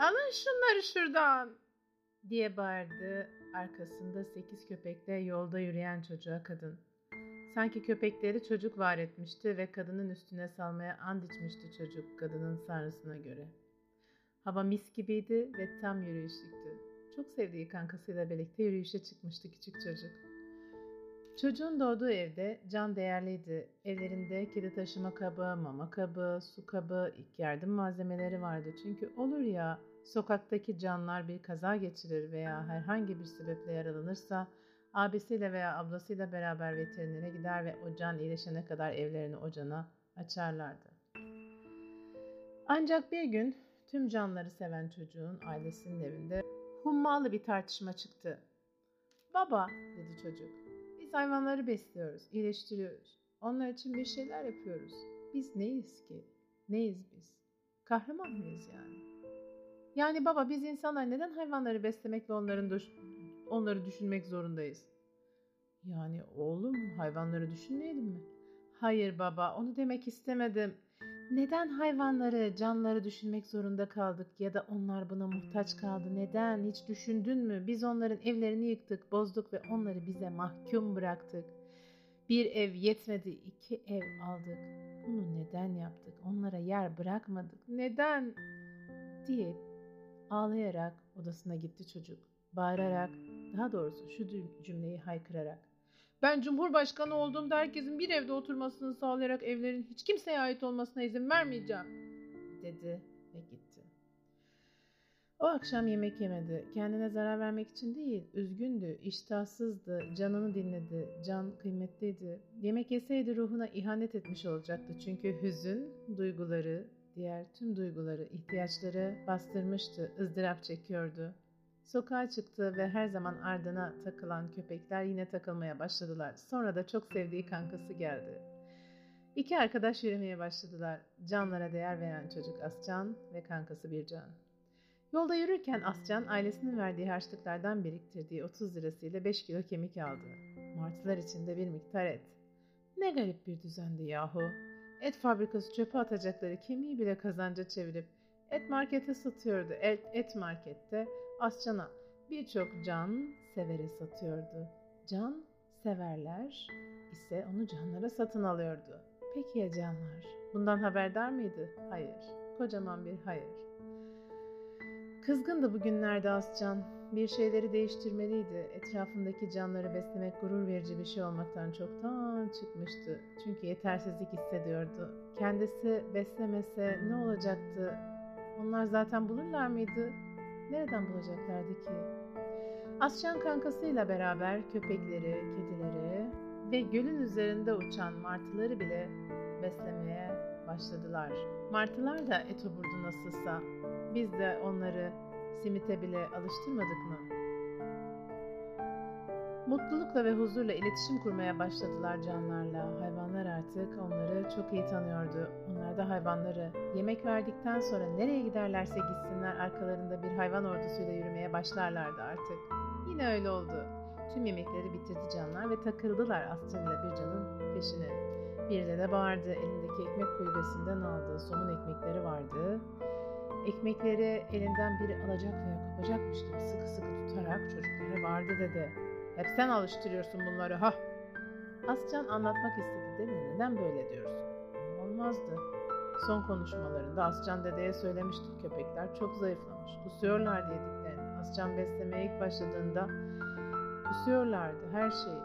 Alın şunları şuradan diye bağırdı arkasında sekiz köpekle yolda yürüyen çocuğa kadın. Sanki köpekleri çocuk var etmişti ve kadının üstüne salmaya and içmişti çocuk kadının sanrısına göre. Hava mis gibiydi ve tam yürüyüşlüktü. Çok sevdiği kankasıyla birlikte yürüyüşe çıkmıştı küçük çocuk. Çocuğun doğduğu evde can değerliydi. Evlerinde kedi taşıma kabı, mama kabı, su kabı, ilk yardım malzemeleri vardı. Çünkü olur ya sokaktaki canlar bir kaza geçirir veya herhangi bir sebeple yaralanırsa abisiyle veya ablasıyla beraber veterinere gider ve o can iyileşene kadar evlerini o cana açarlardı. Ancak bir gün tüm canları seven çocuğun ailesinin evinde hummalı bir tartışma çıktı. Baba dedi çocuk biz hayvanları besliyoruz, iyileştiriyoruz. Onlar için bir şeyler yapıyoruz. Biz neyiz ki? Neyiz biz? Kahraman mıyız yani? Yani baba biz insanlar neden hayvanları beslemek ve onların düş onları düşünmek zorundayız? Yani oğlum hayvanları düşünmeyelim mi? Hayır baba onu demek istemedim. Neden hayvanları, canları düşünmek zorunda kaldık ya da onlar buna muhtaç kaldı? Neden? Hiç düşündün mü? Biz onların evlerini yıktık, bozduk ve onları bize mahkum bıraktık. Bir ev yetmedi, iki ev aldık. Bunu neden yaptık? Onlara yer bırakmadık. Neden? diye ağlayarak odasına gitti çocuk. Bağırarak, daha doğrusu şu cümleyi haykırarak. Ben Cumhurbaşkanı olduğumda herkesin bir evde oturmasını sağlayarak evlerin hiç kimseye ait olmasına izin vermeyeceğim, dedi ve gitti. O akşam yemek yemedi. Kendine zarar vermek için değil, üzgündü, iştahsızdı, canını dinledi. Can kıymetliydi. Yemek yeseydi ruhuna ihanet etmiş olacaktı. Çünkü hüzün, duyguları, diğer tüm duyguları, ihtiyaçları bastırmıştı, ızdırap çekiyordu. Sokağa çıktı ve her zaman ardına takılan köpekler yine takılmaya başladılar. Sonra da çok sevdiği kankası geldi. İki arkadaş yürümeye başladılar. Canlara değer veren çocuk Ascan ve kankası Bircan. Yolda yürürken Ascan ailesinin verdiği harçlıklardan biriktirdiği 30 lirasıyla 5 kilo kemik aldı. Martılar içinde bir miktar et. Ne garip bir düzendi yahu. Et fabrikası çöpe atacakları kemiği bile kazanca çevirip et markete satıyordu. Et, et markette Ascan'a birçok can severe satıyordu. Can severler ise onu canlara satın alıyordu. Peki ya canlar? Bundan haberdar mıydı? Hayır. Kocaman bir hayır. Kızgındı bugünlerde Ascan. Bir şeyleri değiştirmeliydi. Etrafındaki canları beslemek gurur verici bir şey olmaktan çoktan çıkmıştı. Çünkü yetersizlik hissediyordu. Kendisi beslemese ne olacaktı? Onlar zaten bulurlar mıydı? Nereden bulacaklardı ki? Asçan kankasıyla beraber köpekleri, kedileri ve gölün üzerinde uçan martıları bile beslemeye başladılar. Martılar da et oburdu nasılsa. Biz de onları simite bile alıştırmadık mı? Mutlulukla ve huzurla iletişim kurmaya başladılar canlarla. Hayvanlar artık onları çok iyi tanıyordu. Onlar da hayvanları. Yemek verdikten sonra nereye giderlerse gitsinler arkalarında bir hayvan ordusuyla yürümeye başlarlardı artık. Yine öyle oldu. Tüm yemekleri bitirdi canlar ve takıldılar Aslan ile bir canın peşine. Bir de de bağırdı. Elindeki ekmek kulübesinden aldığı somun ekmekleri vardı. Ekmekleri elinden biri alacak veya kapacakmış gibi sıkı sıkı tutarak çocuklara vardı dedi. Hep sen alıştırıyorsun bunları ha. Ascan anlatmak istedi değil? Neden böyle diyorsun? Olmazdı. Son konuşmalarında Ascan dedeye söylemişti köpekler çok zayıflamış. Kusuyorlar dediklerini. Ascan beslemeye ilk başladığında kusuyorlardı her şeyi.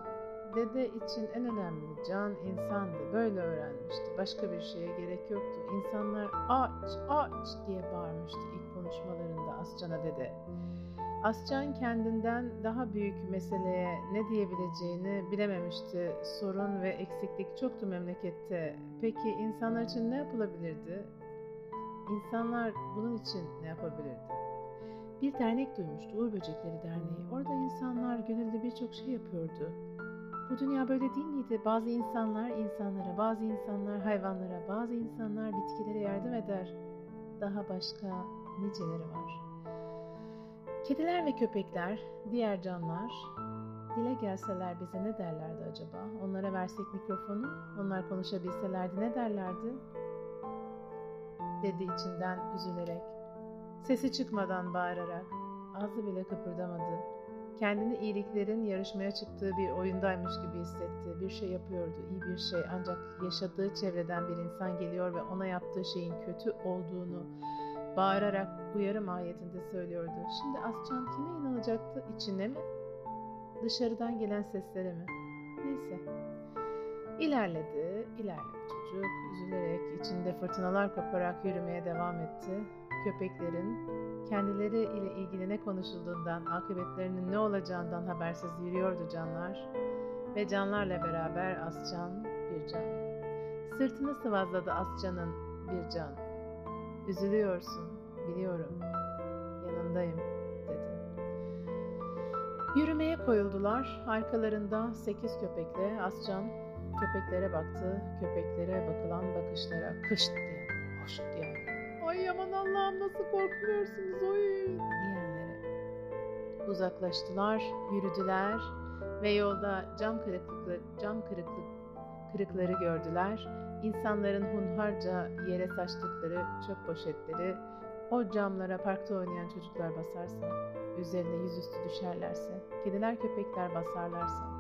Dede için en önemli can insandı. Böyle öğrenmişti. Başka bir şeye gerek yoktu. İnsanlar aç aç diye bağırmıştı ilk konuşmalarında Ascan'a dede. Ascan kendinden daha büyük meseleye ne diyebileceğini bilememişti. Sorun ve eksiklik çoktu memlekette. Peki insanlar için ne yapılabilirdi? İnsanlar bunun için ne yapabilirdi? Bir dernek duymuştu, Uğur Böcekleri Derneği. Orada insanlar gönüllü birçok şey yapıyordu. Bu dünya böyle değil miydi? Bazı insanlar insanlara, bazı insanlar hayvanlara, bazı insanlar bitkilere yardım eder. Daha başka niceleri var. Kediler ve köpekler, diğer canlar dile gelseler bize ne derlerdi acaba? Onlara versek mikrofonu, onlar konuşabilselerdi ne derlerdi? Dedi içinden üzülerek. Sesi çıkmadan bağırarak, ağzı bile kıpırdamadı. Kendini iyiliklerin yarışmaya çıktığı bir oyundaymış gibi hissetti. Bir şey yapıyordu, iyi bir şey ancak yaşadığı çevreden bir insan geliyor ve ona yaptığı şeyin kötü olduğunu bağırarak uyarı mahiyetinde söylüyordu. Şimdi Ascan kime inanacaktı? İçine mi? Dışarıdan gelen seslere mi? Neyse. İlerledi, ilerledi çocuk. Üzülerek, içinde fırtınalar koparak yürümeye devam etti. Köpeklerin kendileri ile ilgili ne konuşulduğundan, akıbetlerinin ne olacağından habersiz yürüyordu canlar. Ve canlarla beraber Ascan bir can. Sırtını sıvazladı Ascan'ın bir can. Üzülüyorsun, biliyorum. Yanındayım, dedi. Yürümeye koyuldular. Arkalarında sekiz köpekle Ascan köpeklere baktı. Köpeklere bakılan bakışlara kışt diye, hoş diye. Ay aman Allah'ım nasıl korkmuyorsunuz oy diyenlere. Uzaklaştılar, yürüdüler ve yolda cam kırıklıkları, cam kırıklık, kırıkları gördüler. İnsanların hunharca yere saçtıkları çöp poşetleri, o camlara parkta oynayan çocuklar basarsa, üzerine yüzüstü düşerlerse, kediler köpekler basarlarsa,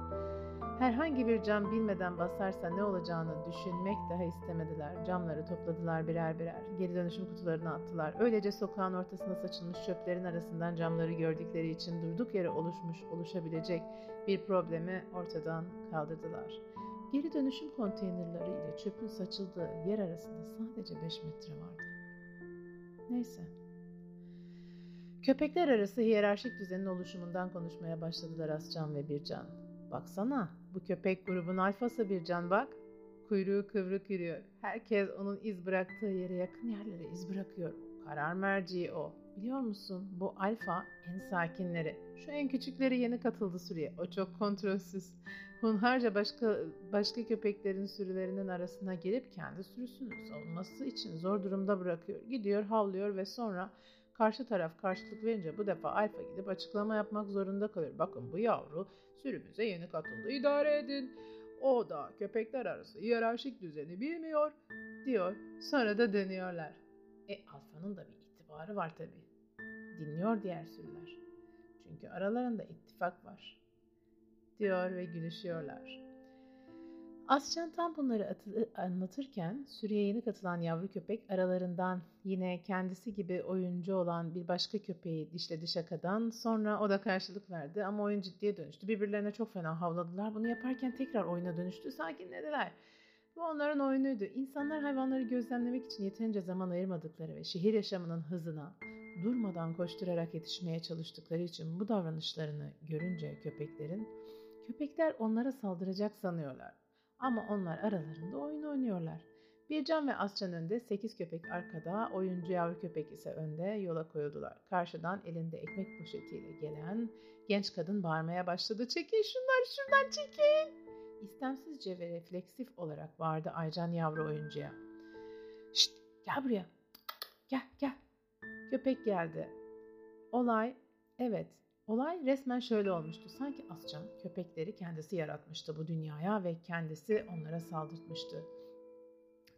herhangi bir cam bilmeden basarsa ne olacağını düşünmek daha istemediler. Camları topladılar birer birer, geri dönüşüm kutularına attılar. Öylece sokağın ortasına saçılmış çöplerin arasından camları gördükleri için durduk yere oluşmuş, oluşabilecek bir problemi ortadan kaldırdılar. Geri dönüşüm konteynerları ile çöpün saçıldığı yer arasında sadece 5 metre vardı. Neyse. Köpekler arası hiyerarşik düzenin oluşumundan konuşmaya başladılar Ascan ve Bircan. Baksana, bu köpek grubun alfası Bircan bak. Kuyruğu kıvrık yürüyor. Herkes onun iz bıraktığı yere yakın yerlere iz bırakıyor. Karar merciği o. Biliyor musun? Bu alfa en sakinleri. Şu en küçükleri yeni katıldı sürüye. O çok kontrolsüz. Hunharca başka başka köpeklerin sürülerinin arasına gelip kendi sürüsünü savunması için zor durumda bırakıyor. Gidiyor, havlıyor ve sonra karşı taraf karşılık verince bu defa alfa gidip açıklama yapmak zorunda kalıyor. Bakın bu yavru sürümüze yeni katıldı. İdare edin. O da köpekler arası hiyerarşik düzeni bilmiyor diyor. Sonra da dönüyorlar. E alfanın da bir itibarı var tabii. Dinliyor diğer sürüler. Çünkü aralarında ittifak var diyor ve gülüşüyorlar. Asçan tam bunları atı- anlatırken sürüye yeni katılan yavru köpek aralarından yine kendisi gibi oyuncu olan bir başka köpeği dişledi şakadan. Sonra o da karşılık verdi ama oyun ciddiye dönüştü. Birbirlerine çok fena havladılar. Bunu yaparken tekrar oyuna dönüştü. Sakinlediler. Bu onların oyunuydu. İnsanlar hayvanları gözlemlemek için yeterince zaman ayırmadıkları ve şehir yaşamının hızına durmadan koşturarak yetişmeye çalıştıkları için bu davranışlarını görünce köpeklerin Köpekler onlara saldıracak sanıyorlar. Ama onlar aralarında oyun oynuyorlar. Bircan ve Ascan önde, sekiz köpek arkada, oyuncu yavru köpek ise önde yola koyuldular. Karşıdan elinde ekmek poşetiyle gelen genç kadın bağırmaya başladı. Çekin şunları şuradan çekin. İstemsizce ve refleksif olarak bağırdı Aycan yavru oyuncuya. Şşt gel buraya. Gel gel. Köpek geldi. Olay evet Olay resmen şöyle olmuştu. Sanki Ascan köpekleri kendisi yaratmıştı bu dünyaya ve kendisi onlara saldırtmıştı.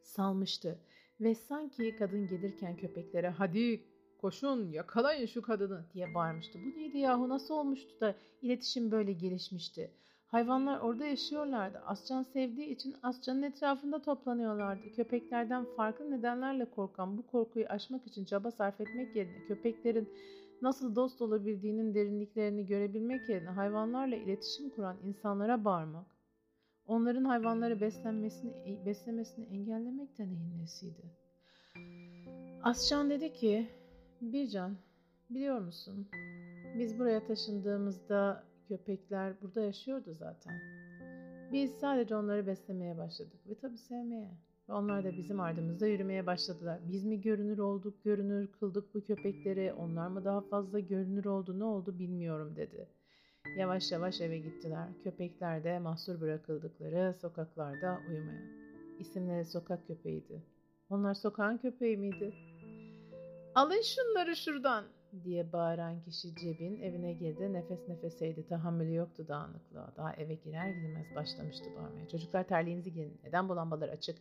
Salmıştı ve sanki kadın gelirken köpeklere hadi koşun yakalayın şu kadını diye bağırmıştı. Bu neydi yahu nasıl olmuştu da iletişim böyle gelişmişti. Hayvanlar orada yaşıyorlardı. Ascan sevdiği için Ascan'ın etrafında toplanıyorlardı. Köpeklerden farklı nedenlerle korkan bu korkuyu aşmak için çaba sarf etmek yerine köpeklerin nasıl dost olabildiğinin derinliklerini görebilmek yerine hayvanlarla iletişim kuran insanlara bağırmak, onların hayvanları beslenmesini, beslemesini engellemek de neyin nesiydi? Ascan dedi ki, Bircan, biliyor musun, biz buraya taşındığımızda köpekler burada yaşıyordu zaten. Biz sadece onları beslemeye başladık ve tabii sevmeye. Ve onlar da bizim ardımızda yürümeye başladılar. Biz mi görünür olduk, görünür kıldık bu köpekleri, onlar mı daha fazla görünür oldu, ne oldu bilmiyorum dedi. Yavaş yavaş eve gittiler. Köpekler de mahsur bırakıldıkları sokaklarda uyumaya. İsimleri sokak köpeğiydi. Onlar sokağın köpeği miydi? Alın şunları şuradan diye bağıran kişi cebin evine girdi. Nefes nefeseydi. Tahammülü yoktu dağınıklığa. Daha eve girer girmez başlamıştı bağırmaya. Çocuklar terliğinizi giyin. Neden bu lambalar açık?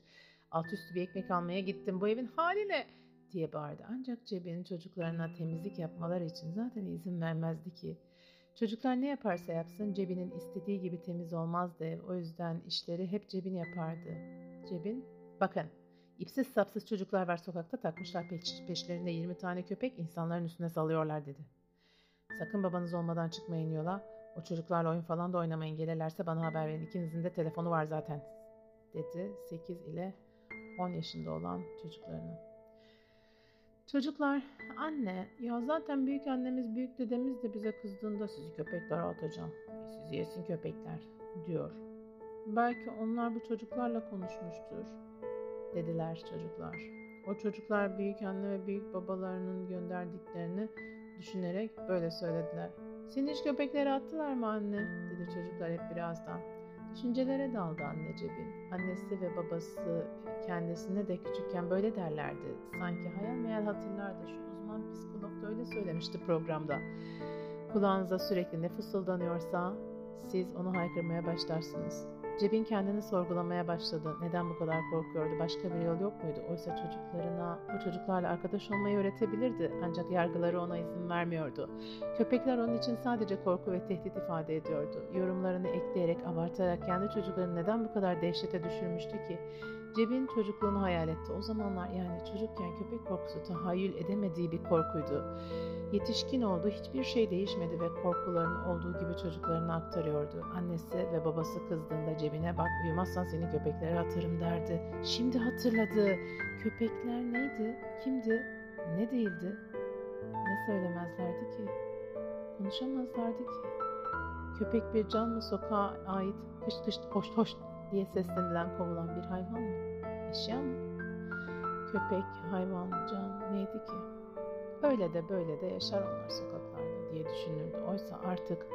Alt üstü bir ekmek almaya gittim. Bu evin hali ne? diye bağırdı. Ancak Cebin çocuklarına temizlik yapmaları için zaten izin vermezdi ki. Çocuklar ne yaparsa yapsın Cebin'in istediği gibi temiz olmazdı ev. O yüzden işleri hep Cebin yapardı. Cebin, bakın ipsiz sapsız çocuklar var sokakta takmışlar peş, peşlerinde 20 tane köpek insanların üstüne salıyorlar dedi. Sakın babanız olmadan çıkmayın yola. O çocuklarla oyun falan da oynamayın. Gelirlerse bana haber verin. İkinizin de telefonu var zaten dedi 8 ile 10 yaşında olan çocuklarına. Çocuklar, anne, ya zaten büyük annemiz, büyük dedemiz de bize kızdığında sizi köpekler atacağım, sizi yesin köpekler, diyor. Belki onlar bu çocuklarla konuşmuştur, dediler çocuklar. O çocuklar büyük anne ve büyük babalarının gönderdiklerini düşünerek böyle söylediler. Seni hiç köpeklere attılar mı anne? dedi çocuklar hep birazdan. Düşüncelere daldı anne cebin. Annesi ve babası kendisine de küçükken böyle derlerdi. Sanki hayal meyal hatırlardı. Şu uzman psikolog da öyle söylemişti programda. Kulağınıza sürekli ne fısıldanıyorsa siz onu haykırmaya başlarsınız. Cebin kendini sorgulamaya başladı. Neden bu kadar korkuyordu? Başka bir yol yok muydu? Oysa çocuklarına, o çocuklarla arkadaş olmayı öğretebilirdi. Ancak yargıları ona izin vermiyordu. Köpekler onun için sadece korku ve tehdit ifade ediyordu. Yorumlarını ekleyerek, abartarak kendi çocuklarını neden bu kadar dehşete düşürmüştü ki? Cebin çocukluğunu hayal etti. O zamanlar yani çocukken köpek korkusu tahayyül edemediği bir korkuydu. Yetişkin oldu, hiçbir şey değişmedi ve korkularını olduğu gibi çocuklarına aktarıyordu. Annesi ve babası kızdığında cebine bak uyumazsan seni köpeklere atarım derdi. Şimdi hatırladı. Köpekler neydi? Kimdi? Ne değildi? Ne söylemezlerdi ki? Konuşamazlardı ki. Köpek bir can mı sokağa ait kış kış hoş hoş diye seslenilen kovulan bir hayvan mı? Eşya mı? Köpek, hayvan, can neydi ki? Öyle de böyle de yaşar onlar sokaklarda diye düşünürdü. Oysa artık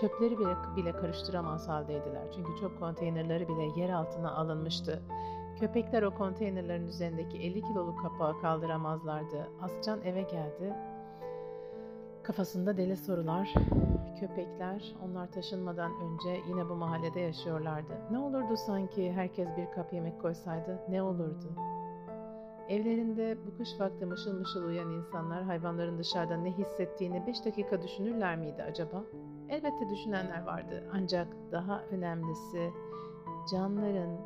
çöpleri bile, bile karıştıramaz haldeydiler. Çünkü çöp konteynerleri bile yer altına alınmıştı. Köpekler o konteynerlerin üzerindeki 50 kiloluk kapağı kaldıramazlardı. Ascan eve geldi. Kafasında deli sorular. Köpekler onlar taşınmadan önce yine bu mahallede yaşıyorlardı. Ne olurdu sanki herkes bir kap yemek koysaydı? Ne olurdu? Evlerinde bu kış vakti mışıl mışıl uyuyan insanlar hayvanların dışarıda ne hissettiğini beş dakika düşünürler miydi acaba? Elbette düşünenler vardı ancak daha önemlisi canların,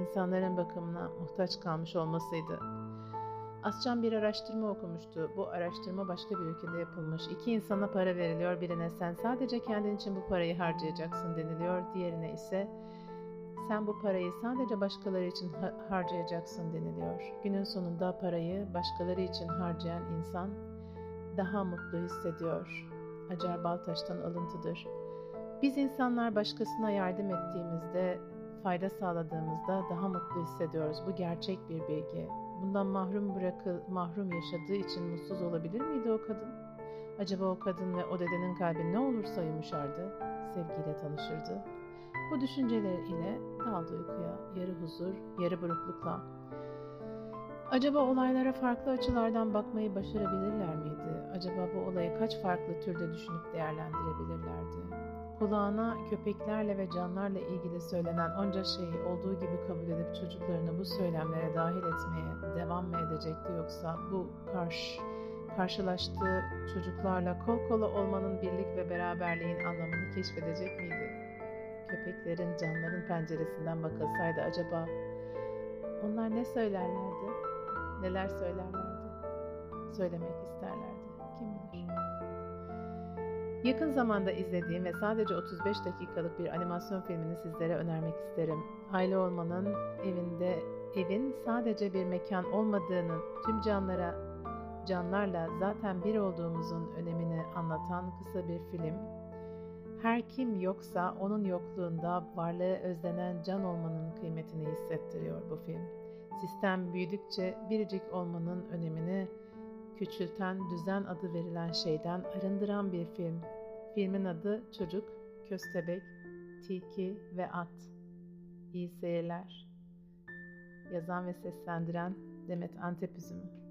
insanların bakımına muhtaç kalmış olmasıydı. Ascan bir araştırma okumuştu. Bu araştırma başka bir ülkede yapılmış. İki insana para veriliyor. Birine sen sadece kendin için bu parayı harcayacaksın deniliyor. Diğerine ise sen bu parayı sadece başkaları için harcayacaksın deniliyor. Günün sonunda parayı başkaları için harcayan insan daha mutlu hissediyor. Acar Baltaş'tan alıntıdır. Biz insanlar başkasına yardım ettiğimizde, fayda sağladığımızda daha mutlu hissediyoruz. Bu gerçek bir bilgi. Bundan mahrum bırakı, mahrum yaşadığı için mutsuz olabilir miydi o kadın? Acaba o kadın ve o dedenin kalbi ne olursa yumuşardı, sevgiyle tanışırdı. Bu düşünceler ile daldı uykuya, yarı huzur, yarı buruklukla. Acaba olaylara farklı açılardan bakmayı başarabilirler miydi? Acaba bu olayı kaç farklı türde düşünüp değerlendirebilirlerdi? Kulağına köpeklerle ve canlarla ilgili söylenen onca şeyi olduğu gibi kabul edip çocuklarını bu söylemlere dahil etmeye devam mı edecekti yoksa bu karşı karşılaştığı çocuklarla kol kola olmanın birlik ve beraberliğin anlamını keşfedecek miydi? Köpeklerin, canların penceresinden bakılsaydı acaba onlar ne söylerlerdi? Neler söylerlerdi? Söylemek isterlerdi. Yakın zamanda izlediğim ve sadece 35 dakikalık bir animasyon filmini sizlere önermek isterim. Aile olmanın evinde evin sadece bir mekan olmadığını tüm canlara canlarla zaten bir olduğumuzun önemini anlatan kısa bir film. Her kim yoksa onun yokluğunda varlığı özlenen can olmanın kıymetini hissettiriyor bu film. Sistem büyüdükçe biricik olmanın önemini küçülten düzen adı verilen şeyden arındıran bir film. Filmin adı Çocuk, Köstebek, Tilki ve At. İyi seyirler. Yazan ve seslendiren Demet Antep Üzümü